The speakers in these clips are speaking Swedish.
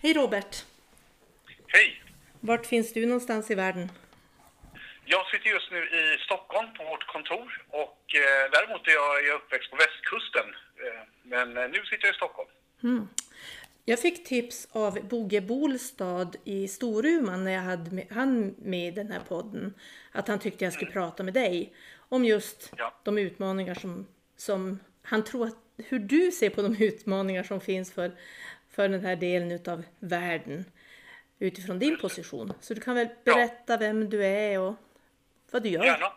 Hej Robert! Hej! Vart finns du någonstans i världen? Jag sitter just nu i Stockholm på vårt kontor och eh, däremot är jag, uppväxt på västkusten. Eh, men eh, nu sitter jag i Stockholm. Mm. Jag fick tips av Boge Bolstad i Storuman när jag hade med, han med i den här podden. Att han tyckte jag skulle mm. prata med dig om just ja. de utmaningar som, som han tror att, hur du ser på de utmaningar som finns för, för den här delen utav världen utifrån din position. Så du kan väl berätta ja. vem du är och vad du gör? Gärna.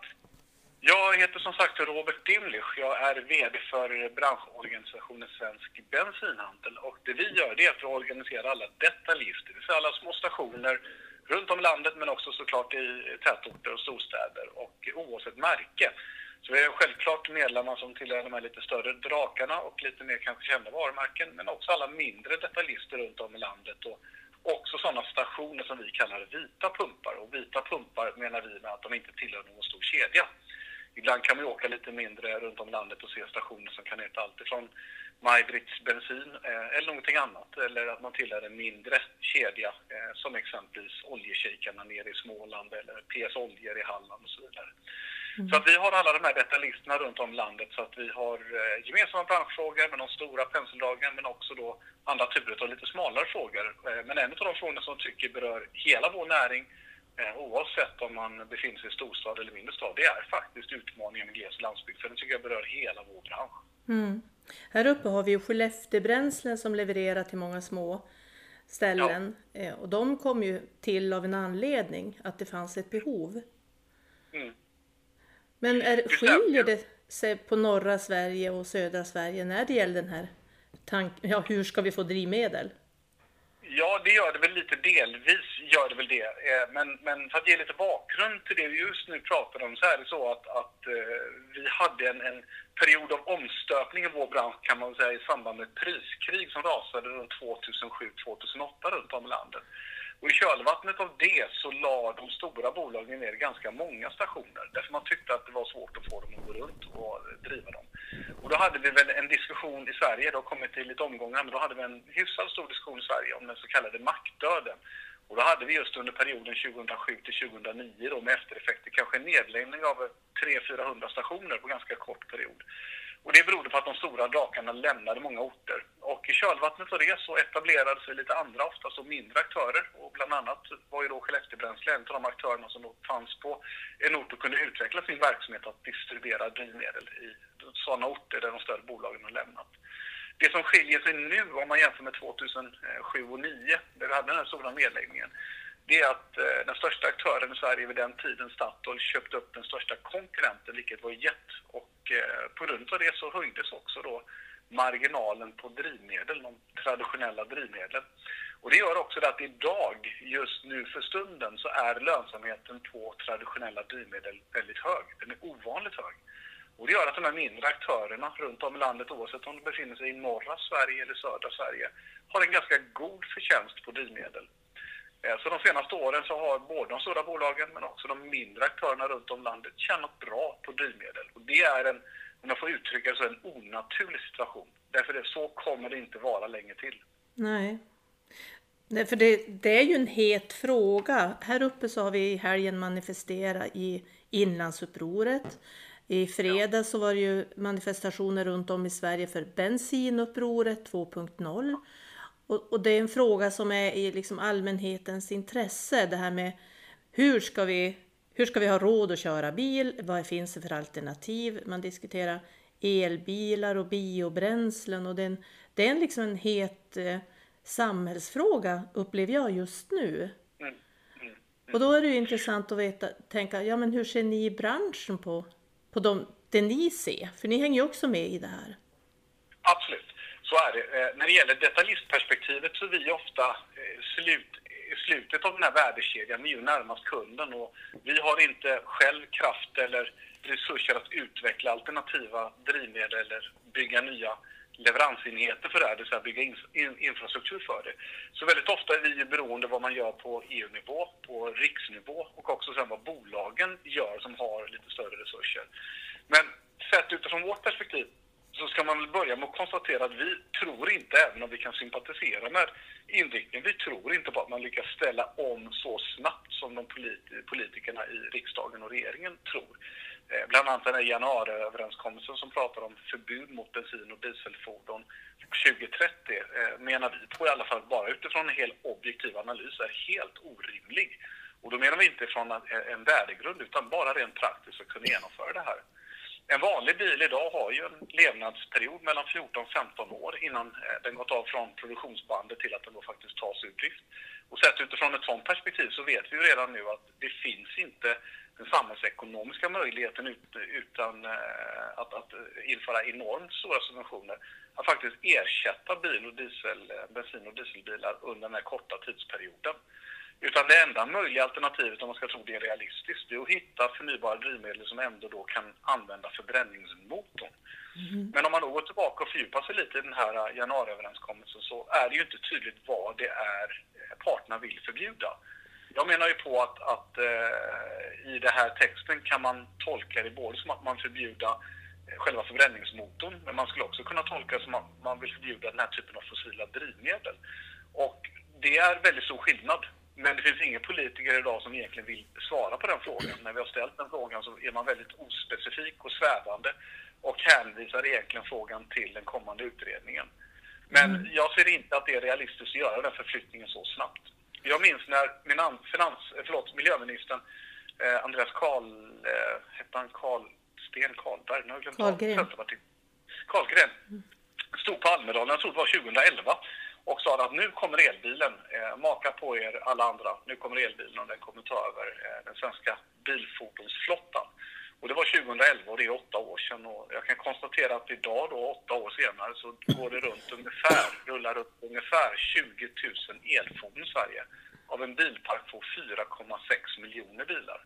Jag heter som sagt Robert Dimlich. Jag är VD för branschorganisationen Svensk Bensinhandel och det vi gör det är att vi organiserar alla detaljister, det vill säga alla små stationer runt om i landet men också såklart i tätorter och storstäder och oavsett märke. Så vi är självklart medlemmar som tillhör de här lite större drakarna och lite mer kanske kända varumärken men också alla mindre detaljister runt om i landet och också sådana stationer som vi kallar vita pumpar. Och vita pumpar menar vi med att de inte tillhör någon stor kedja. Ibland kan man åka lite mindre runt om i landet och se stationer som kan heta allt ifrån Maj-Britts bensin eh, eller någonting annat. Eller att man tillhör en mindre kedja eh, som exempelvis Oljekikarna nere i Småland eller PS Oljor i Halland och så vidare. Mm. Så att vi har alla de här detaljisterna runt om i landet så att vi har eh, gemensamma branschfrågor med de stora penseldragen men också då andra typer av lite smalare frågor. Eh, men en av de frågorna som jag tycker berör hela vår näring eh, oavsett om man befinner sig i storstad eller mindre stad, det är faktiskt utmaningen med gles och landsbygd. För den tycker jag berör hela vår bransch. Mm. Här uppe har vi ju Skellefteåbränslen som levererar till många små ställen. Ja. Och de kom ju till av en anledning, att det fanns ett behov. Mm. Men är, skiljer det sig på norra Sverige och södra Sverige när det gäller den här tanken, ja hur ska vi få drivmedel? Ja, det gör det väl lite delvis, gör det väl det. Eh, men, men för att ge lite bakgrund till det vi just nu pratar om så är det så att, att uh, vi hade en, en period av omstöpning i vår bransch kan man säga i samband med ett priskrig som rasade runt 2007-2008 runt om i landet. Och i kölvattnet av det så la de stora bolagen ner ganska många stationer därför man tyckte att det var svårt att få dem att gå runt och driva dem. Och då hade vi väl en diskussion i Sverige, det har kommit till lite omgångar, men då hade vi en hyfsat stor diskussion i Sverige om den så kallade mackdöden. Och då hade vi just under perioden 2007 till 2009 då med eftereffekter kanske en nedläggning av 300-400 stationer på ganska kort period. Och det berodde på att de stora drakarna lämnade många orter. Och i kölvattnet av det så etablerade sig lite andra, ofta så mindre aktörer. Och bland annat var ju då Skellefteåbränsle en av de aktörerna som då fanns på en ort och kunde utveckla sin verksamhet att distribuera drivmedel i sådana orter där de större bolagen har lämnat. Det som skiljer sig nu om man jämför med 2007 och 2009, där vi hade den här stora nedläggningen, det är att eh, den största aktören i Sverige vid den tiden, Statoil, köpte upp den största konkurrenten, vilket var Jet. Och eh, på grund av det så höjdes också då marginalen på drivmedel, de traditionella drivmedlen. Och det gör också att idag, just nu för stunden, så är lönsamheten på traditionella drivmedel väldigt hög. Den är ovanligt hög. Och det gör att de här mindre aktörerna runt om i landet, oavsett om de befinner sig i norra Sverige eller södra Sverige, har en ganska god förtjänst på drivmedel. Eh, så de senaste åren så har både de stora bolagen men också de mindre aktörerna runt om landet tjänat bra på drivmedel. Och det är en, om jag får uttrycka det så, en onaturlig situation. Därför det, så kommer det inte vara länge till. Nej. Nej, för det, det är ju en het fråga. Här uppe så har vi i helgen manifesterat i Inlandsupproret. I fredag så var det ju manifestationer runt om i Sverige för bensinupproret 2.0. Och, och, det är en fråga som är i liksom allmänhetens intresse, det här med hur ska, vi, hur ska vi ha råd att köra bil? Vad finns det för alternativ? Man diskuterar elbilar och biobränslen och det är en, det är en, liksom en het eh, samhällsfråga upplever jag just nu. Mm, mm, och då är det ju intressant att veta, tänka, ja men hur ser ni i branschen på, på de, det ni ser? För ni hänger ju också med i det här. Absolut. Så är det. Eh, när det gäller detaljistperspektivet så är vi ofta eh, slut, slutet av den här värdekedjan, vi är ju närmast kunden och vi har inte själv kraft eller resurser att utveckla alternativa drivmedel eller bygga nya leveransenheter för det här, det vill säga bygga in, in, infrastruktur för det. Så väldigt ofta är vi beroende av vad man gör på EU-nivå, på riksnivå och också sen vad bolagen gör som har lite större resurser. Men sett utifrån vårt perspektiv så ska man väl börja med att konstatera att vi tror inte, även om vi kan sympatisera med inriktningen, vi tror inte på att man lyckas ställa om så snabbt som de politi- politikerna i riksdagen och regeringen tror. Eh, bland annat den här januariöverenskommelsen som pratar om förbud mot bensin och dieselfordon 2030 eh, menar vi på i alla fall bara utifrån en helt objektiv analys är helt orimlig. Och då menar vi inte från en värdegrund utan bara rent praktiskt att kunna genomföra det här. En vanlig bil idag har ju en levnadsperiod mellan 14 15 år innan eh, den gått av från produktionsbandet till att den då faktiskt tas ur drift. Och sett utifrån ett sådant perspektiv så vet vi ju redan nu att det finns inte den samhällsekonomiska möjligheten utan eh, att, att eh, införa enormt stora subventioner att faktiskt ersätta bil och diesel, bensin och dieselbilar under den här korta tidsperioden. Utan det enda möjliga alternativet om man ska tro det är realistiskt, det är att hitta förnybara drivmedel som ändå då kan använda förbränningsmotorn. Mm. Men om man då går tillbaka och fördjupar sig lite i den här äh, januariöverenskommelsen så är det ju inte tydligt vad det är äh, parterna vill förbjuda. Jag menar ju på att, att eh, i den här texten kan man tolka det både som att man förbjuder själva förbränningsmotorn, men man skulle också kunna tolka det som att man vill förbjuda den här typen av fossila drivmedel. Och det är väldigt stor skillnad men det finns ingen politiker idag som egentligen vill svara på den frågan. När vi har ställt den frågan så är man väldigt ospecifik och svävande och hänvisar egentligen frågan till den kommande utredningen. Men mm. jag ser inte att det är realistiskt att göra den förflyttningen så snabbt. Jag minns när min finans, förlåt, miljöministern eh, Andreas Karl, eh, hette han Karl Sten Karlberg? Nu har jag glömt Karlgren. Karlgren. Mm. Stod på Almedalen, jag tror det var 2011 och sa att nu kommer elbilen, eh, maka på er alla andra, nu kommer elbilen och den kommer ta över eh, den svenska bilfordonsflottan. Och det var 2011 och det är åtta år sedan och jag kan konstatera att idag då, åtta år senare, så går det runt ungefär, rullar upp ungefär 20 000 elfordon i Sverige av en bilpark på 4,6 miljoner bilar.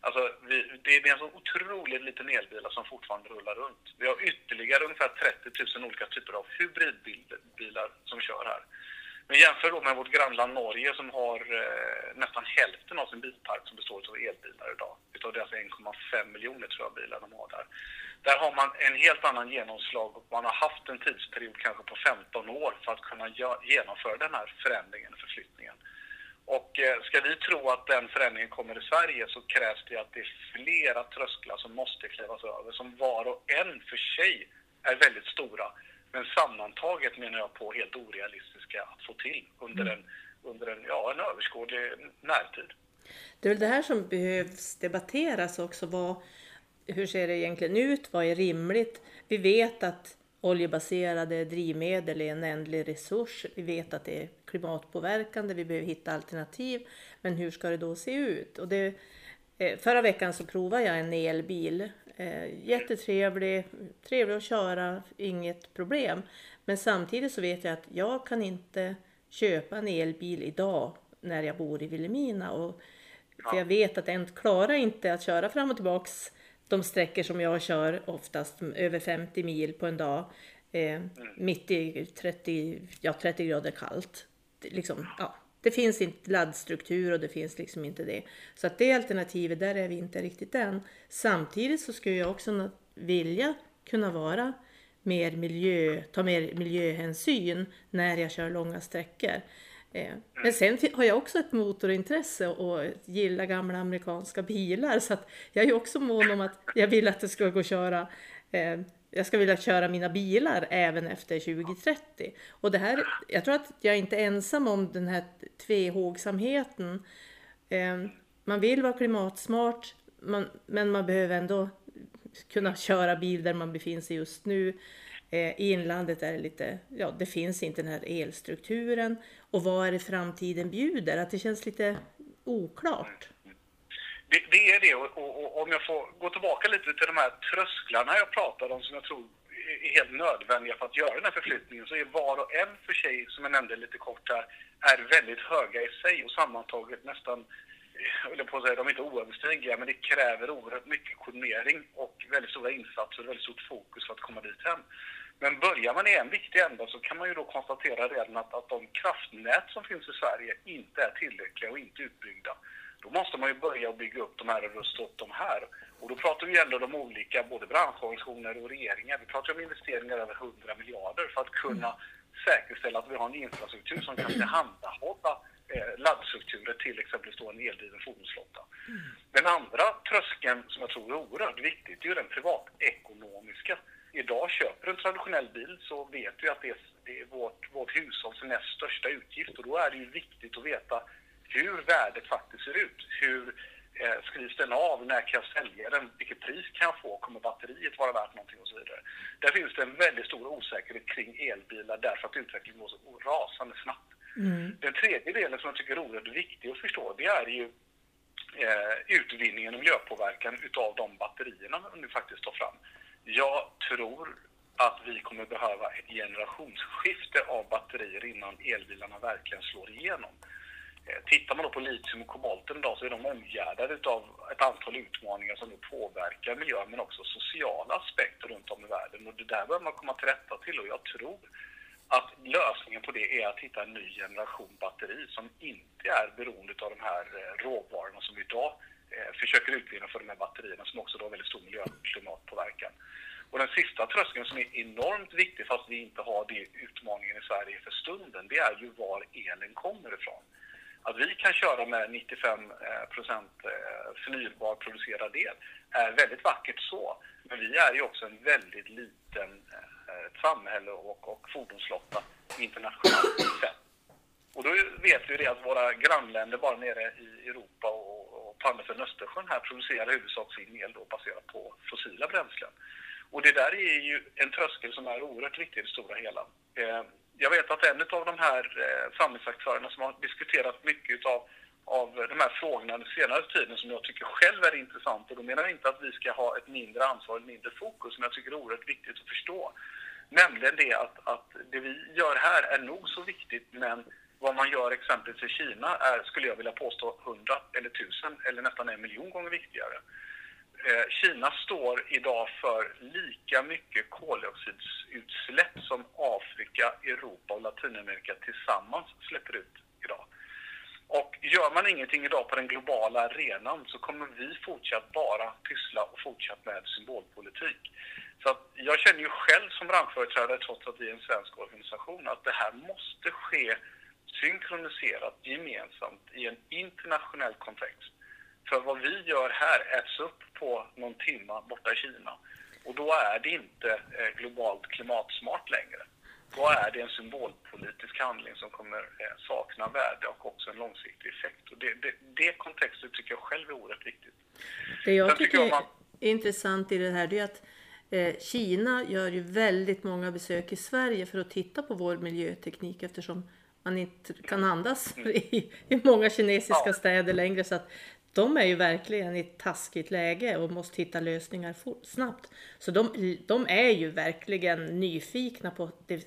Alltså, vi, det är en så otroligt liten elbilar som fortfarande rullar runt. Vi har ytterligare ungefär 30 000 olika typer av hybridbilar som kör här. Men jämför då med vårt grannland Norge som har eh, nästan hälften av sin bilpark som består av elbilar idag. Utav deras 1,5 miljoner tror jag bilar de har där. Där har man en helt annan genomslag och man har haft en tidsperiod kanske på 15 år för att kunna genomföra den här förändringen, och förflyttningen. Och eh, ska vi tro att den förändringen kommer i Sverige så krävs det att det är flera trösklar som måste klivas över, som var och en för sig är väldigt stora, men sammantaget menar jag på helt orealistiska att få till under mm. en, under en, ja, en överskådlig närtid. Det är väl det här som behövs debatteras också. Vad, hur ser det egentligen ut? Vad är rimligt? Vi vet att oljebaserade drivmedel är en ändlig resurs. Vi vet att det är klimatpåverkande, vi behöver hitta alternativ. Men hur ska det då se ut? Och det, eh, förra veckan så provade jag en elbil. Eh, jättetrevlig, trevlig att köra, inget problem. Men samtidigt så vet jag att jag kan inte köpa en elbil idag när jag bor i Vilhelmina. Och, för jag vet att den klarar inte att köra fram och tillbaks de sträckor som jag kör oftast över 50 mil på en dag. Eh, mm. Mitt i 30, ja, 30 grader kallt. Liksom, ja, det finns inte laddstruktur och det finns liksom inte det. Så att det alternativet, där är vi inte riktigt än. Samtidigt så skulle jag också vilja kunna vara mer miljö, ta mer miljöhänsyn när jag kör långa sträckor. Eh, men sen har jag också ett motorintresse och gillar gamla amerikanska bilar så att jag är också mån om att jag vill att det ska gå att köra eh, jag ska vilja köra mina bilar även efter 2030. Och det här, jag tror att jag är inte ensam om den här tvehågsamheten. Eh, man vill vara klimatsmart, men man behöver ändå kunna köra bil där man befinner sig just nu. I inlandet är det lite, ja det finns inte den här elstrukturen och vad är det framtiden bjuder? Att det känns lite oklart. Det, det är det och, och, och, om jag får gå tillbaka lite till de här trösklarna jag pratade om som jag tror är helt nödvändiga för att göra den här förflyttningen så är var och en för sig, som jag nämnde lite kort här, är väldigt höga i sig och sammantaget nästan, jag på att säga, de är inte oöverstigliga, men det kräver oerhört mycket koordinering och väldigt stora insatser och väldigt stort fokus för att komma dit hem. Men börjar man i en viktig ända så kan man ju då konstatera redan att, att de kraftnät som finns i Sverige inte är tillräckliga och inte utbyggda. Då måste man ju börja bygga upp de här och rusta upp de här. Och då pratar vi ändå om olika, både branschorganisationer och regeringar. Vi pratar om investeringar över 100 miljarder för att kunna säkerställa att vi har en infrastruktur som kan tillhandahålla laddstrukturer till exempelvis då en eldriven fordonsflotta. Mm. Den andra tröskeln som jag tror är oerhört viktigt är ju den privatekonomiska. Idag köper en traditionell bil så vet vi att det är, det är vårt, vårt hushålls näst största utgift och då är det ju viktigt att veta hur värdet faktiskt ser ut. Hur eh, skrivs den av? När kan jag sälja den? Vilket pris kan jag få? Kommer batteriet vara värt någonting och så vidare. Där finns det en väldigt stor osäkerhet kring elbilar därför att utvecklingen går så rasande snabbt. Mm. Den tredje delen som jag tycker är oerhört viktig att förstå det är ju eh, utvinningen och miljöpåverkan utav de batterierna man nu faktiskt tar fram. Jag tror att vi kommer behöva ett generationsskifte av batterier innan elbilarna verkligen slår igenom. Eh, tittar man då på litium och kobolten idag så är de omgärdade av ett antal utmaningar som påverkar miljön men också sociala aspekter runt om i världen. Och det där behöver man komma till rätta till och jag tror att lösningen på det är att hitta en ny generation batteri som inte är beroende av de här eh, råvarorna som vi idag eh, försöker utvinna för de här batterierna som också har väldigt stor miljö och klimatpåverkan. Och den sista tröskeln som är enormt viktig fast vi inte har det utmaningen i Sverige för stunden, det är ju var elen kommer ifrån. Att vi kan köra med 95 eh, procent förnybar producerad el är väldigt vackert så. Men vi är ju också en väldigt liten Eh, ett samhälle och, och fordonsflotta internationellt sett. Och då vet vi det att våra grannländer bara nere i Europa och, och på andra sidan Östersjön här producerar huvudsak sin el då baserat på fossila bränslen. Och det där är ju en tröskel som är oerhört viktig i det stora hela eh, jag vet att en av de här eh, samhällsaktörerna som har diskuterat mycket av, av de här frågorna den senaste tiden som jag tycker själv är intressant och då menar jag inte att vi ska ha ett mindre ansvar, ett mindre fokus som jag tycker är oerhört viktigt att förstå. Nämligen det att, att det vi gör här är nog så viktigt men vad man gör exempelvis i Kina är, skulle jag vilja påstå, hundra eller tusen eller nästan en miljon gånger viktigare. Eh, Kina står idag för lika mycket koldioxidutsläpp som Afrika, Europa och Latinamerika tillsammans släpper ut idag. Och gör man ingenting idag på den globala arenan så kommer vi fortsatt bara pyssla och fortsatt med symbolpolitik. Så att jag känner ju själv som branschföreträdare, trots att vi är en svensk organisation, att det här måste ske synkroniserat, gemensamt i en internationell kontext. För vad vi gör här äts upp på någon timma borta i Kina. Och då är det inte eh, globalt klimatsmart längre. Då är det en symbolpolitisk handling som kommer eh, sakna värde och också en långsiktig effekt. Och det, det, det kontextet tycker jag själv är oerhört viktigt. Det jag Sen tycker, jag man... är intressant i det här det är att eh, Kina gör ju väldigt många besök i Sverige för att titta på vår miljöteknik eftersom man inte kan andas mm. i, i många kinesiska ja. städer längre. Så att de är ju verkligen i ett taskigt läge och måste hitta lösningar snabbt. Så de, de är ju verkligen nyfikna på det,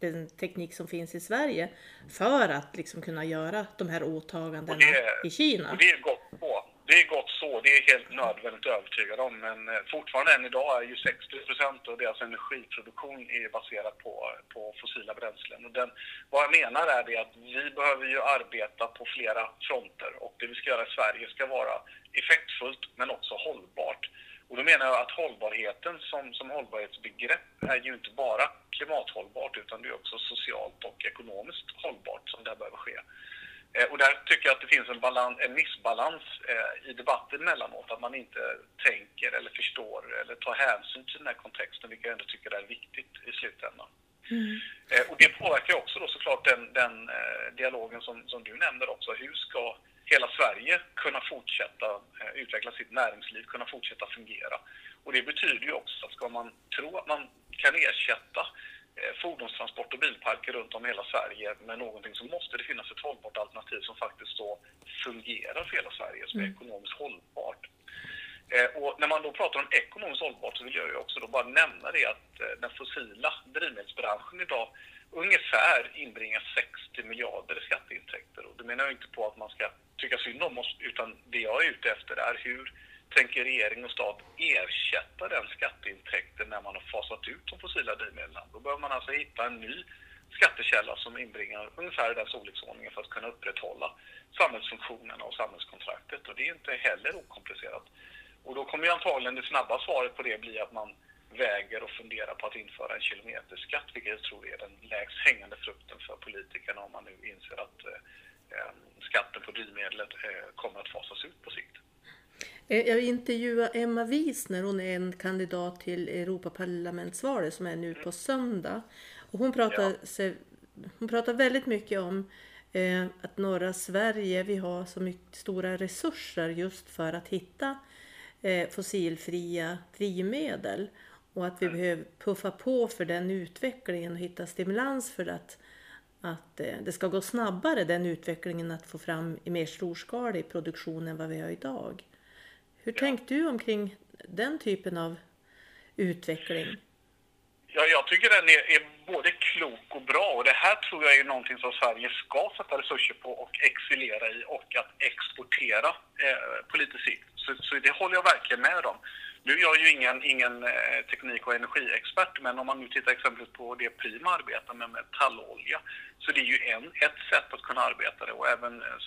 den teknik som finns i Sverige för att liksom kunna göra de här åtagandena det, i Kina. det är gott på det är gott så, det är helt nödvändigt övertygad om. Men eh, fortfarande än idag är ju 60 procent av deras energiproduktion är baserad på, på fossila bränslen. Och den, vad jag menar är det att vi behöver ju arbeta på flera fronter och det vi ska göra i Sverige ska vara effektfullt men också hållbart. Och då menar jag att hållbarheten som, som hållbarhetsbegrepp är ju inte bara klimathållbart utan det är också socialt och ekonomiskt hållbart som det här behöver ske. Eh, och där tycker jag att det finns en, balans, en missbalans eh, i debatten mellanåt, att man inte tänker eller förstår eller tar hänsyn till den här kontexten, vilket jag ändå tycker är viktigt i slutändan. Mm. Eh, och det påverkar också då såklart den, den dialogen som, som du nämner också. Hur ska hela Sverige kunna fortsätta utveckla sitt näringsliv, kunna fortsätta fungera? Och det betyder ju också att ska man tro att man kan ersätta fordonstransport och bilparker runt om i hela Sverige med någonting så måste det finnas ett hållbart alternativ som faktiskt då fungerar för hela Sverige, som är mm. ekonomiskt hållbart. Eh, och när man då pratar om ekonomiskt hållbart så vill jag också då bara nämna det att eh, den fossila drivmedelsbranschen idag ungefär inbringar 60 miljarder i skatteintäkter. Och det menar jag inte på att man ska tycka synd om oss, utan det jag är ute efter är hur tänker regering och stat ersätta den skatteintäkten när man har fasat ut de fossila drivmedlen? Då behöver man alltså hitta en ny skattekälla som inbringar ungefär den storleksordningen för att kunna upprätthålla samhällsfunktionerna och samhällskontraktet. Och det är inte heller okomplicerat. Och då kommer ju antagligen det snabba svaret på det bli att man väger och funderar på att införa en kilometerskatt, vilket jag tror är den lägst hängande frukten för politikerna om man nu inser att eh, eh skatten på drivmedlet eh, kommer att fasas ut på sikt. Eh, jag intervjuade Emma Wiesner, hon är en kandidat till Europaparlamentsvalet som är nu på söndag. Och hon, pratar, ja. hon pratar väldigt mycket om eh, att norra Sverige, vi har så mycket stora resurser just för att hitta eh, fossilfria drivmedel. Och att vi mm. behöver puffa på för den utvecklingen och hitta stimulans för att, att eh, det ska gå snabbare den utvecklingen att få fram i mer storskalig produktion än vad vi har idag. Hur ja. tänkte du omkring den typen av utveckling? Ja, jag tycker den är, är, både klok och bra och det här tror jag är någonting som Sverige ska sätta resurser på och excellera i och att exportera eh, på lite sikt. Så, så, det håller jag verkligen med om. Nu är jag ju ingen, ingen eh, teknik och energiexpert, men om man nu tittar exempelvis på det Prima arbetar med, metallolja, så det är ju en, ett sätt att kunna arbeta det och även eh,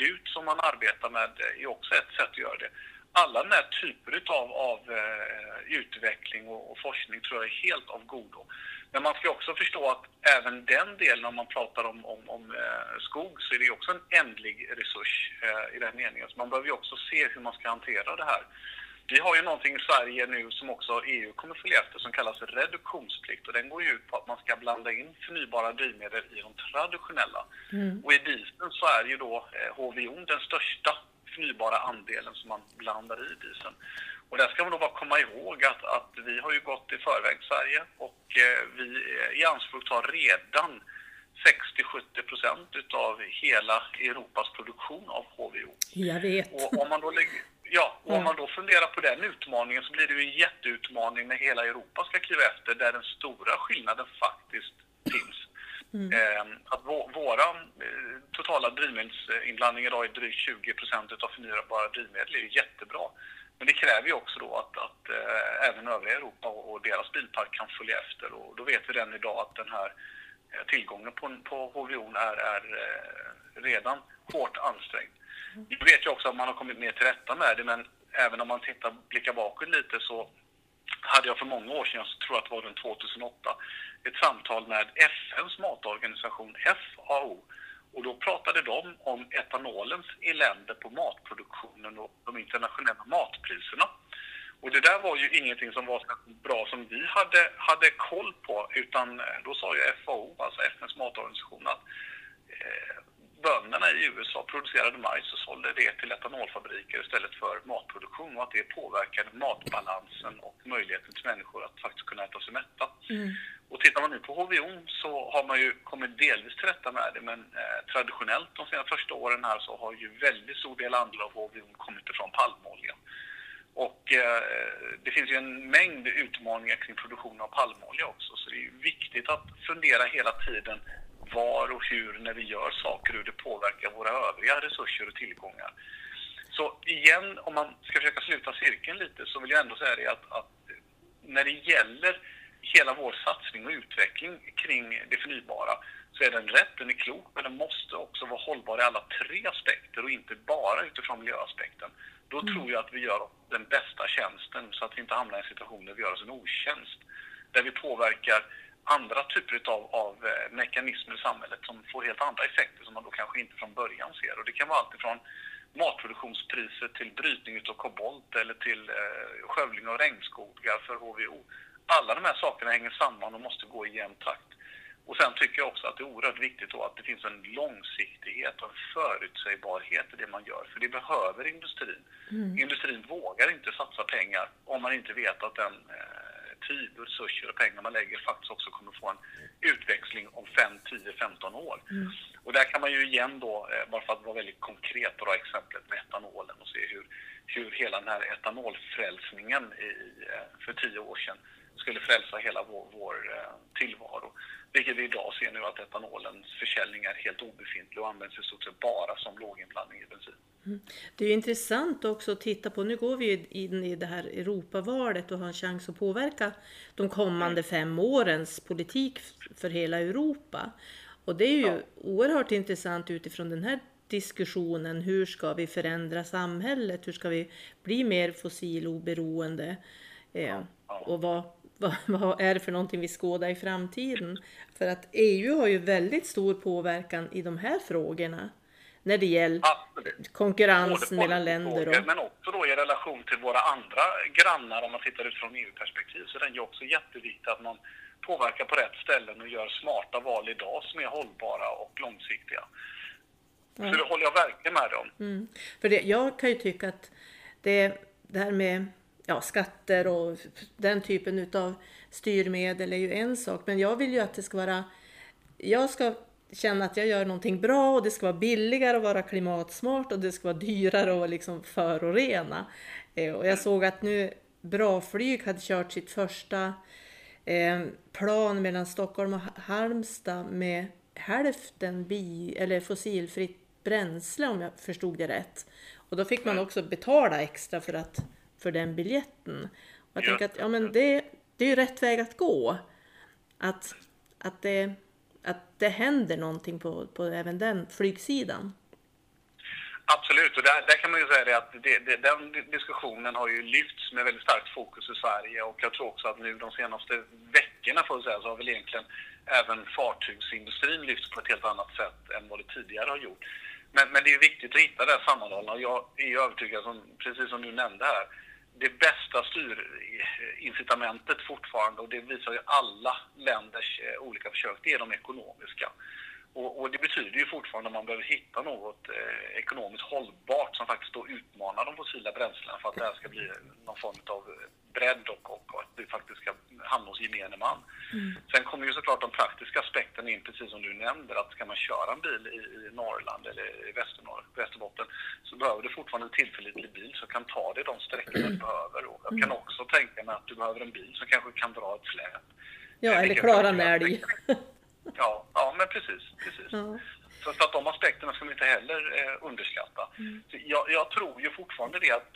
LUT som man arbetar med är också ett sätt att göra det alla den här typer av, av uh, utveckling och, och, forskning tror jag är helt av godo. Men man ska också förstå att även den delen, om man pratar om, om, om uh, skog, så är det också en ändlig resurs uh, i den meningen. Så man behöver ju också se hur man ska hantera det här. Vi har ju någonting i Sverige nu som också EU kommer följa efter som kallas reduktionsplikt och den går ju ut på att man ska blanda in förnybara drivmedel i de traditionella. Mm. Och i dieseln så är ju då HVO den största förnybara andelen som man blandar i dieseln. Och där ska man då bara komma ihåg att, att vi har ju gått i förväg Sverige och eh, vi i anspråk tar redan 60-70 procent utav hela Europas produktion av HVO. Jag vet. Och om man då lägger, Ja, och om man då funderar på den utmaningen så blir det ju en jätteutmaning när hela Europa ska kliva efter där den stora skillnaden faktiskt finns. Mm. Eh, att våra eh, totala drivmedelsinblandning idag är drygt 20 procent av förnybara drivmedel Det är jättebra. Men det kräver ju också då att, att äh, även övriga Europa och, och, deras bilpark kan följa efter och då vet vi redan idag att den här eh, tillgången på, på HVO är, är äh, redan hårt ansträngd. Vi vet ju också att man har kommit mer till rätta med det men även om man tittar, blickar bakåt lite så hade jag för många år sedan, jag tror att det var runt 2008, ett samtal med FNs matorganisation FAO. Och då pratade de om etanolens elände på matproduktionen och de internationella matpriserna. Och det där var ju ingenting som var så bra som vi hade, hade koll på, utan eh, då sa ju FAO, alltså FNs matorganisation, att eh, bönderna i USA producerade majs och sålde det till etanolfabriker istället för matproduktion och att det påverkade matbalansen och möjligheten till människor att faktiskt kunna äta sig mätta. Mm. Och tittar man nu på HVO så har man ju kommit delvis till rätta med det men eh, traditionellt de senaste första åren här så har ju väldigt stor del andel av HVO kommit ifrån palmolja. Och eh, det finns ju en mängd utmaningar kring produktion av palmolja också så det är ju viktigt att fundera hela tiden var och hur när vi gör saker, hur det påverkar våra övriga resurser och tillgångar. Så igen, om man ska försöka sluta cirkeln lite så vill jag ändå säga det att, att när det gäller hela vår satsning och utveckling kring det förnybara så är den rätt, den är klok, men den måste också vara hållbar i alla tre aspekter och inte bara utifrån miljöaspekten. Då mm. tror jag att vi gör den bästa tjänsten så att vi inte hamnar i en situation där vi gör oss en otjänst. Där vi påverkar andra typer av, av eh, mekanismer i samhället som får helt andra effekter som man då kanske inte från början ser. Och det kan vara allt ifrån matproduktionspriser till brytning av kobolt eller till eh, skövling av regnskogar för HVO. Alla de här sakerna hänger samman och måste gå i jämn takt. Och sen tycker jag också att det är oerhört viktigt att det finns en långsiktighet och en förutsägbarhet i det man gör. För det behöver industrin. Mm. Industrin vågar inte satsa pengar om man inte vet att den eh, tid och resurser och pengar man lägger faktiskt också kommer få en utväxling om 5, 10, 15 år. Mm. Och där kan man ju igen då, eh, bara för att vara väldigt konkret, dra exemplet med etanolen och se hur, hur hela den här etanolfrälsningen i, eh, för tio år sedan skulle frälsa hela vår, vår tillvaro. Vilket vi idag ser nu att etanolens försäljning är helt obefintlig och används i stort sett bara som låginblandning i bensin. Mm. Det är intressant också att titta på, nu går vi in i det här Europavalet och har en chans att påverka de kommande fem årens politik för hela Europa. Och det är ju ja. oerhört intressant utifrån den här diskussionen. Hur ska vi förändra samhället? Hur ska vi bli mer fossiloberoende? Eh, och vad, vad, vad, är det för någonting vi skådar i framtiden? För att EU har ju väldigt stor påverkan i de här frågorna när det gäller Absolut. konkurrens mellan länder. Och... Men också då i relation till våra andra grannar om man tittar utifrån EU-perspektiv så är den ju också jätteviktig att man påverkar på rätt ställen och gör smarta val idag som är hållbara och långsiktiga. Ja. Så det håller jag verkligen med om. Mm. För det, jag kan ju tycka att det, det här med ja, skatter och den typen utav styrmedel är ju en sak. Men jag vill ju att det ska vara... Jag ska känna att jag gör någonting bra och det ska vara billigare att vara klimatsmart och det ska vara dyrare att liksom förorena. Eh, och jag såg att nu Bra Flyg hade kört sitt första eh, plan mellan Stockholm och Halmstad med hälften bi eller fossilfritt bränsle om jag förstod det rätt. Och då fick man också betala extra för, att, för den biljetten. Och jag ja. tänker att ja, men det, det är ju rätt väg att gå. Att, att, det, att det händer någonting på, på även den flygsidan. Absolut, och där, där kan man ju säga det att det, det, den diskussionen har ju lyfts med väldigt starkt fokus i Sverige och jag tror också att nu de senaste veckorna får säga så har väl egentligen även fartygsindustrin lyfts på ett helt annat sätt än vad det tidigare har gjort. Men, men det är viktigt att hitta det här sammanhållna och jag är övertygad, som, precis som du nämnde här, det bästa styrincitamentet fortfarande, och det visar ju alla länders eh, olika försök, det är de ekonomiska. Och, och, det betyder ju fortfarande att man behöver hitta något eh, ekonomiskt hållbart som faktiskt då utmanar de fossila bränslena för att det här ska bli någon form av bredd och, och, och att det faktiskt ska hamna hos gemene man. Mm. Sen kommer ju såklart de praktiska aspekterna in, precis som du nämner, att ska man köra en bil i, i Norrland eller i Västernorr, Västerbotten så behöver du fortfarande en tillförlitlig bil som kan ta dig de sträckor du behöver. Och jag kan mm. också tänka mig att du behöver en bil som kanske kan dra ett släp. Ja, eller klara en älg. Ja, ja men precis. precis. Ja. Så att de aspekterna ska man inte heller eh, underskatta. Mm. Jag, jag, tror ju fortfarande det att,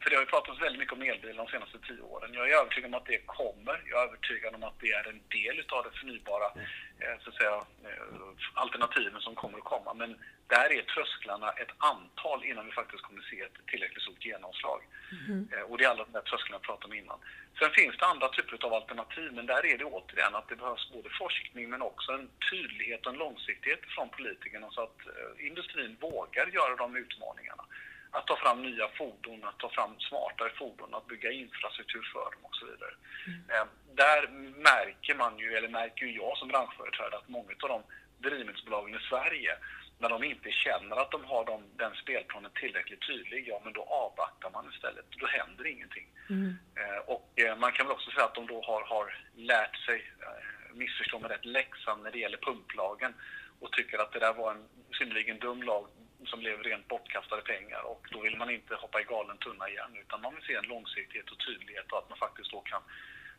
för det har ju pratats väldigt mycket om elbilar de senaste tio åren. Jag är övertygad om att det kommer. Jag är övertygad om att det är en del utav det förnybara eh, så att säga, eh, alternativen som kommer att komma. Men där är trösklarna ett antal innan vi faktiskt kommer att se ett tillräckligt stort genomslag. Mm. Och det är alla de där trösklarna jag pratade om innan. Sen finns det andra typer av alternativ, men där är det återigen att det behövs både forskning men också en tydlighet och en långsiktighet från politikerna så att industrin vågar göra de utmaningarna. Att ta fram nya fordon, att ta fram smartare fordon, att bygga infrastruktur för dem och så vidare. Mm. Där märker man ju, eller märker ju jag som branschföreträdare, att många av de drivmedelsbolagen i Sverige när de inte känner att de har de, den spelplanen tillräckligt tydlig, ja men då avvaktar man istället. Då händer ingenting. Mm. Eh, och eh, man kan väl också säga att de då har, har lärt sig, eh, missförstå mig rätt, läxan när det gäller pumplagen och tycker att det där var en synnerligen dum lag som blev rent bortkastade pengar och då vill man inte hoppa i galen tunna igen utan man vill se en långsiktighet och tydlighet och att man faktiskt då kan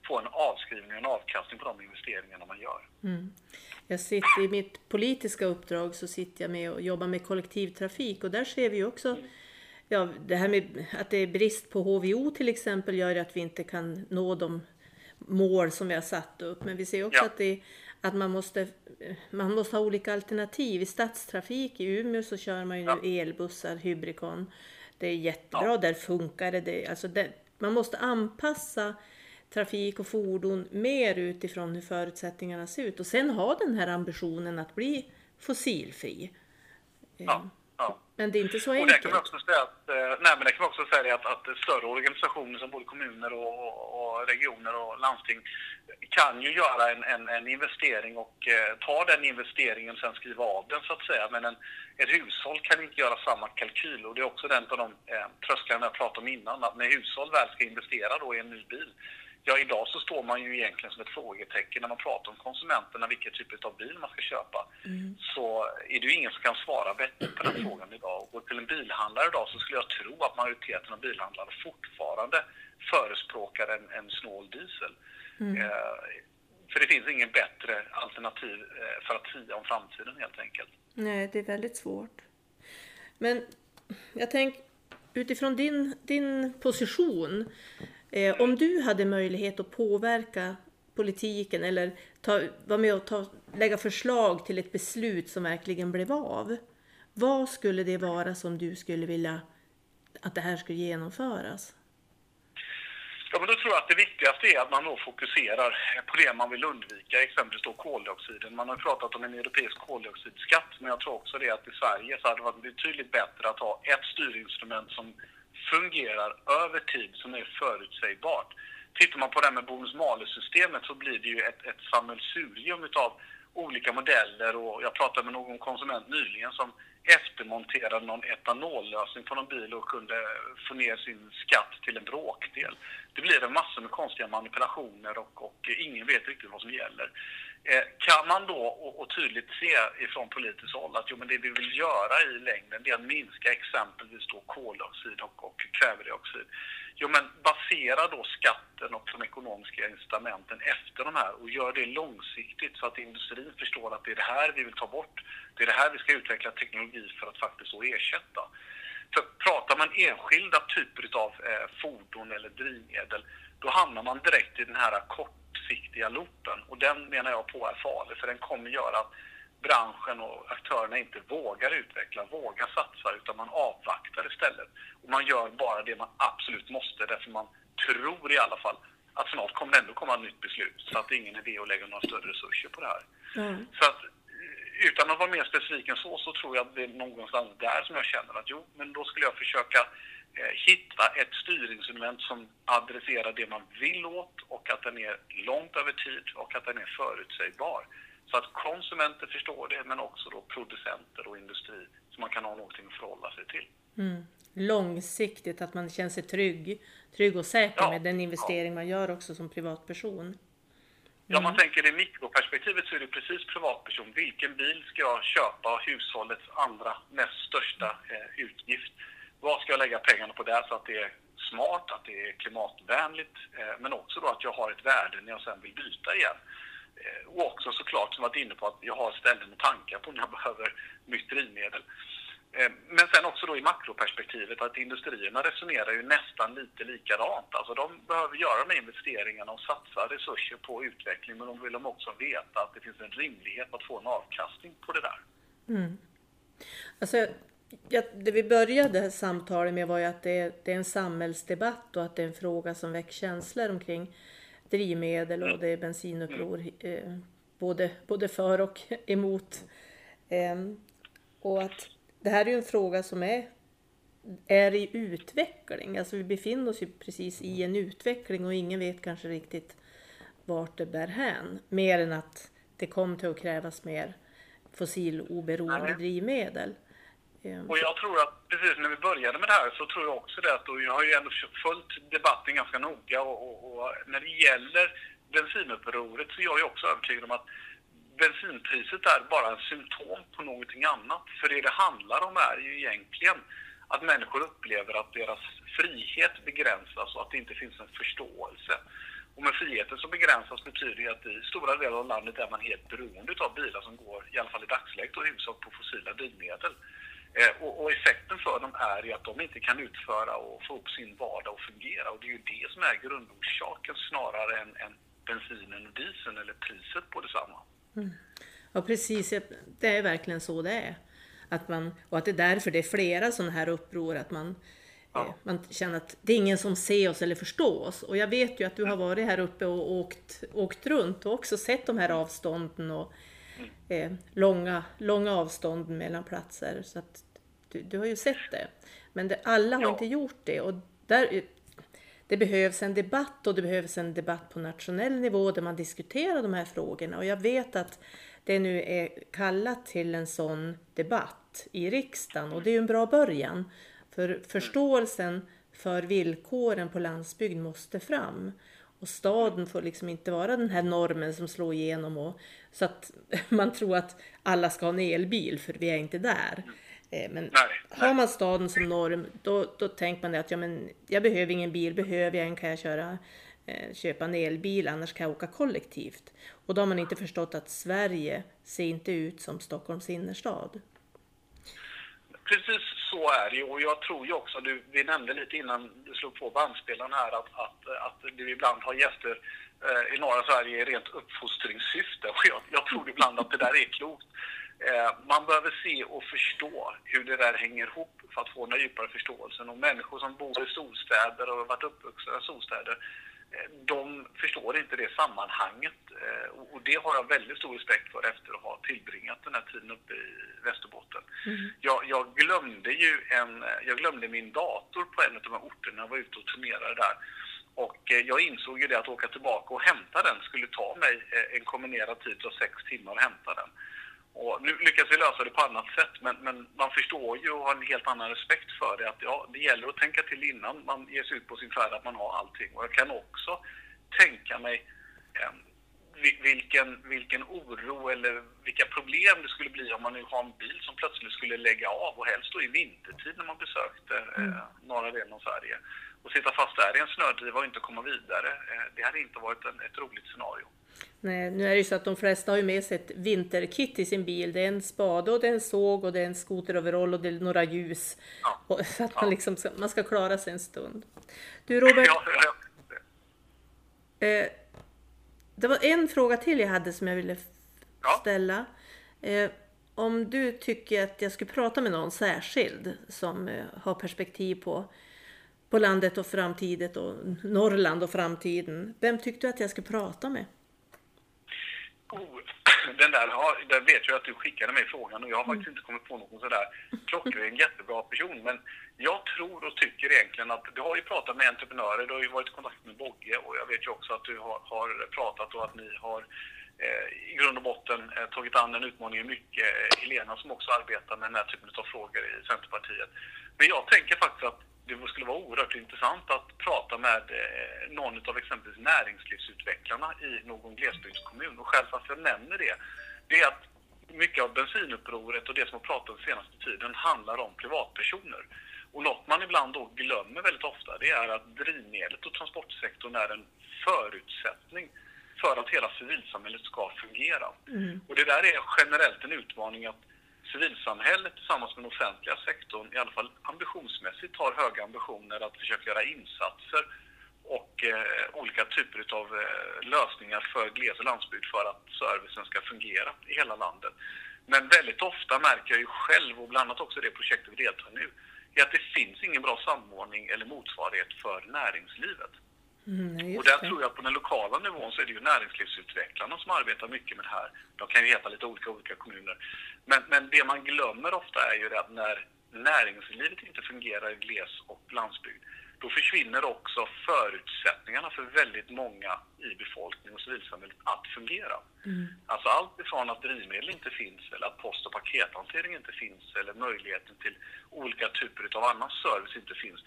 få en avskrivning och en avkastning på de investeringarna man gör. Mm. Jag sitter i mitt politiska uppdrag så sitter jag med och jobbar med kollektivtrafik och där ser vi också mm. Ja, det här med att det är brist på HVO till exempel gör att vi inte kan nå de mål som vi har satt upp. Men vi ser också ja. att, det, att man, måste, man måste ha olika alternativ. I stadstrafik i Umeå så kör man ju ja. nu elbussar, Hybrikon. Det är jättebra, ja. där funkar det. det alltså det, man måste anpassa trafik och fordon mer utifrån hur förutsättningarna ser ut och sen ha den här ambitionen att bli fossilfri. Ja, ja. Men det är inte så enkelt. Och det kan man också säga att, eh, nej, men det kan man också säga att, att större organisationer som både kommuner och, och, regioner och landsting kan ju göra en, en, en investering och eh, ta den investeringen och sen skriva av den så att säga. Men en, ett hushåll kan inte göra samma kalkyl och det är också den av de eh, trösklarna jag pratade om innan. Att när hushåll väl ska investera då i en ny bil Ja, idag så står man ju egentligen som ett frågetecken när man pratar om konsumenterna, vilken typ av bil man ska köpa. Mm. Så är det ju ingen som kan svara vettigt på den frågan idag. Och till en bilhandlare idag så skulle jag tro att majoriteten av bilhandlare fortfarande förespråkar en, en snål diesel. Mm. Eh, för det finns ingen bättre alternativ eh, för att sia om framtiden helt enkelt. Nej, det är väldigt svårt. Men jag tänker utifrån din, din position, eh, om du hade möjlighet att påverka politiken eller ta, vara med och ta, lägga förslag till ett beslut som verkligen blev av. Vad skulle det vara som du skulle vilja att det här skulle genomföras? Ja, men då tror jag att det viktigaste är att man då fokuserar på det man vill undvika, exempelvis då koldioxiden. Man har pratat om en europeisk koldioxidskatt, men jag tror också det att i Sverige så hade det varit betydligt bättre att ha ett styrinstrument som fungerar över tid, som är förutsägbart. Tittar man på det här med bonus-malus-systemet så blir det ju ett, ett sammelsurium utav olika modeller och jag pratade med någon konsument nyligen som eftermonterade någon etanollösning på någon bil och kunde få ner sin skatt till en bråkdel. Det blir en massa med konstiga manipulationer och, och ingen vet riktigt vad som gäller. Eh, kan man då och, och, tydligt se ifrån politiskt håll att jo, men det vi vill göra i längden det är att minska exempelvis då koldioxid och, och kvävedioxid. Jo, men basera då skatten och de ekonomiska incitamenten efter de här och gör det långsiktigt så att industrin förstår att det är det här vi vill ta bort. Det är det här vi ska utveckla teknologi för att faktiskt så ersätta. För pratar man enskilda typer av eh, fordon eller drivmedel, då hamnar man direkt i den här kortsiktiga loopen och den menar jag på är farlig för den kommer göra att branschen och aktörerna inte vågar utveckla, vågar satsa, utan man avvaktar istället. Och man gör bara det man absolut måste, därför man tror i alla fall att snart kommer det ändå komma ett nytt beslut, så att det är ingen idé att lägga några större resurser på det här. Mm. Så att utan att vara mer specifik än så, så tror jag att det är någonstans där som jag känner att jo, men då skulle jag försöka eh, hitta ett styrinstrument som adresserar det man vill åt och att den är långt över tid och att den är förutsägbar. Så att konsumenter förstår det, men också då producenter och industri, så man kan ha någonting att förhålla sig till. Mm. Långsiktigt, att man känner sig trygg, trygg och säker ja, med den investering ja. man gör också som privatperson. Mm. Ja, man tänker det mikroperspektivet så är det precis privatperson. Vilken bil ska jag köpa? Hushållets allra mest största eh, utgift. Vad ska jag lägga pengarna på där så att det är smart, att det är klimatvänligt, eh, men också då att jag har ett värde när jag sen vill byta igen. Eh, och också såklart, som varit inne på, att jag har ställen att tanka på när jag behöver nytt drivmedel. Eh, men sen också då i makroperspektivet att industrierna resonerar ju nästan lite likadant. Alltså de behöver göra de här investeringarna och satsa resurser på utveckling men de vill också veta att det finns en rimlighet att få en avkastning på det där. Mm. Alltså, ja, det vi började samtalet med var ju att det är, det är en samhällsdebatt och att det är en fråga som väcker känslor omkring drivmedel och det är bensinuppror eh, både, både för och emot. Eh, och att det här är ju en fråga som är, är i utveckling. Alltså vi befinner oss ju precis i en utveckling och ingen vet kanske riktigt vart det bär hän. Mer än att det kommer till att krävas mer fossiloberoende drivmedel. Och jag tror att precis när vi började med det här så tror jag också det att, och jag har ju ändå följt debatten ganska noga och, och, och när det gäller bensinupproret så är jag ju också övertygad om att bensinpriset är bara en symptom på någonting annat. För det det handlar om är ju egentligen att människor upplever att deras frihet begränsas och att det inte finns en förståelse. Och med friheten som begränsas betyder det att i stora delar av landet är man helt beroende av bilar som går, i alla fall i dagsläget, och huvudsak på fossila drivmedel. Eh, och, och, effekten för dem är ju att de inte kan utföra och få upp sin vardag att fungera. Och det är ju det som är grundorsaken snarare än, än bensinen och dieseln eller priset på detsamma. Mm. Ja precis, det är verkligen så det är. Att man, och att det är därför det är flera sådana här uppror, att man, ja. eh, man känner att det är ingen som ser oss eller förstår oss. Och jag vet ju att du har varit här uppe och åkt, åkt runt och också sett de här avstånden och eh, långa, långa avstånd mellan platser. Så att du, du har ju sett det. Men det, alla har ja. inte gjort det. Och där, det behövs en debatt och det behövs en debatt på nationell nivå där man diskuterar de här frågorna. Och jag vet att det nu är kallat till en sån debatt i riksdagen och det är ju en bra början. För förståelsen för villkoren på landsbygd måste fram. Och staden får liksom inte vara den här normen som slår igenom och, så att man tror att alla ska ha en elbil, för vi är inte där. Eh, men nej, har man staden som norm, då, då tänker man att ja, men jag behöver ingen bil, behöver jag en kan jag köra eh, köpa en elbil, annars kan jag åka kollektivt. Och då har man inte förstått att Sverige ser inte ut som Stockholms innerstad. Precis så är det och jag tror ju också, du, vi nämnde lite innan du slog på bandspelaren här, att, att, att du ibland har gäster eh, i norra Sverige i rent uppfostringssyfte. Och jag, jag tror ibland att det där är klokt. Eh, man behöver se och förstå hur det där hänger ihop för att få en djupare förståelse. Och människor som bor i storstäder och har varit uppvuxna i storstäder, eh, de förstår inte det sammanhanget. Eh, och det har jag väldigt stor respekt för efter att ha tillbringat den här tiden uppe i Västerbotten. Mm. Jag, jag, glömde ju en, jag glömde min dator på en av de här orterna jag var ute och turnerade där. Och jag insåg ju det att åka tillbaka och hämta den skulle ta mig en kombinerad tid av sex timmar att hämta den. Och nu lyckas vi lösa det på annat sätt, men, men, man förstår ju och har en helt annan respekt för det. Att ja, det gäller att tänka till innan man ger sig ut på sin färd, att man har allting. Och jag kan också tänka mig eh, vilken, vilken oro eller vilka problem det skulle bli om man nu har en bil som plötsligt skulle lägga av och helst då i vintertid när man besökte eh, mm. norra delen av Sverige. Och sitta fast där i en snödriva och inte komma vidare. Eh, det hade inte varit en, ett roligt scenario. Nej, nu är det ju så att de flesta har ju med sig ett vinterkit i sin bil. Det är en spade och det är en såg och det är en skoteroverall och det är några ljus. Ja. Och, så att man, liksom, man ska klara sig en stund. Du Robert, ja, ja, eh, det var en fråga till jag hade som jag ville ställa. Eh, om du tycker att jag skulle prata med någon särskild som eh, har perspektiv på, på landet och framtiden och Norrland och framtiden. Vem tyckte du att jag skulle prata med? Oh, den där den vet jag att du skickade mig frågan och jag har mm. faktiskt inte kommit på någon sådär klockren jättebra person. Men jag tror och tycker egentligen att du har ju pratat med entreprenörer, du har ju varit i kontakt med Bogge och jag vet ju också att du har, har pratat och att ni har eh, i grund och botten eh, tagit an den utmaningen mycket. Eh, Helena som också arbetar med den här typen av frågor i Centerpartiet. Men jag tänker faktiskt att det skulle vara oerhört intressant att prata med eh, någon av exempelvis näringslivsutvecklarna i någon glesbygdskommun. Och själv varför jag nämner det, det är att mycket av bensinupproret och det som har pratat den senaste tiden handlar om privatpersoner. Och något man ibland då glömmer väldigt ofta, det är att drivmedlet och transportsektorn är en förutsättning för att hela civilsamhället ska fungera. Mm. Och det där är generellt en utmaning att civilsamhället tillsammans med den offentliga sektorn, i alla fall ambitionsmässigt, har höga ambitioner att försöka göra insatser och eh, olika typer av eh, lösningar för gles och landsbygd för att servicen ska fungera i hela landet. Men väldigt ofta märker jag ju själv, och bland annat också det projektet vi deltar nu, är att det finns ingen bra samordning eller motsvarighet för näringslivet. Mm, och där tror jag på den lokala nivån så är det ju näringslivsutvecklarna som arbetar mycket med det här. De kan ju heta lite olika olika kommuner. Men, men det man glömmer ofta är ju det att när näringslivet inte fungerar i gles och landsbygd, då försvinner också förutsättningarna för väldigt många i befolkningen och civilsamhället att fungera. Mm. Alltså allt ifrån att drivmedel inte finns eller att post och pakethantering inte finns eller möjligheten till olika typer av annan service inte finns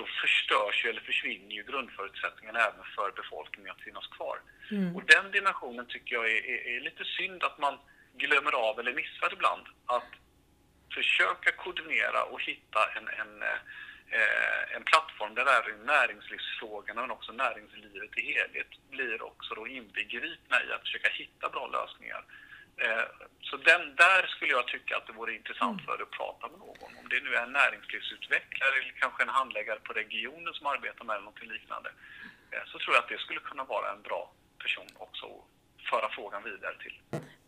då förstörs ju eller försvinner ju grundförutsättningarna även för befolkningen att finnas kvar. Mm. Och den dimensionen tycker jag är, är, är, lite synd att man glömmer av eller missar ibland. Att försöka koordinera och hitta en, en, eh, en plattform där näringslivsfrågorna men också näringslivet i helhet blir också då inbegripna i att försöka hitta bra lösningar. Eh, så den, där skulle jag tycka att det vore intressant mm. för att prata med någon. Om det nu är en näringslivsutvecklare eller kanske en handläggare på regionen som arbetar med något liknande. Eh, så tror jag att det skulle kunna vara en bra person också att föra frågan vidare till.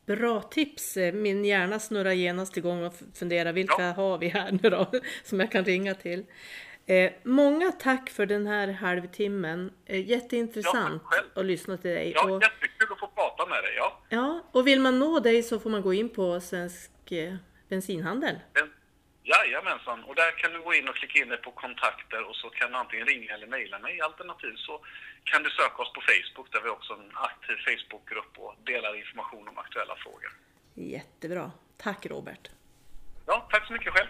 Bra tips! Min hjärna snurrar genast igång och funderar vilka ja. har vi här nu då som jag kan ringa till. Eh, många tack för den här halvtimmen. Eh, jätteintressant ja, att lyssna till dig. Ja, och, jättekul att få prata med dig. Ja. ja, och vill man nå dig så får man gå in på Svensk eh, Bensinhandel. Ben, jajamensan, och där kan du gå in och klicka in dig på kontakter och så kan du antingen ringa eller mejla mig. Alternativt så kan du söka oss på Facebook där vi också har en aktiv Facebookgrupp och delar information om aktuella frågor. Jättebra. Tack Robert. Ja, tack så mycket själv.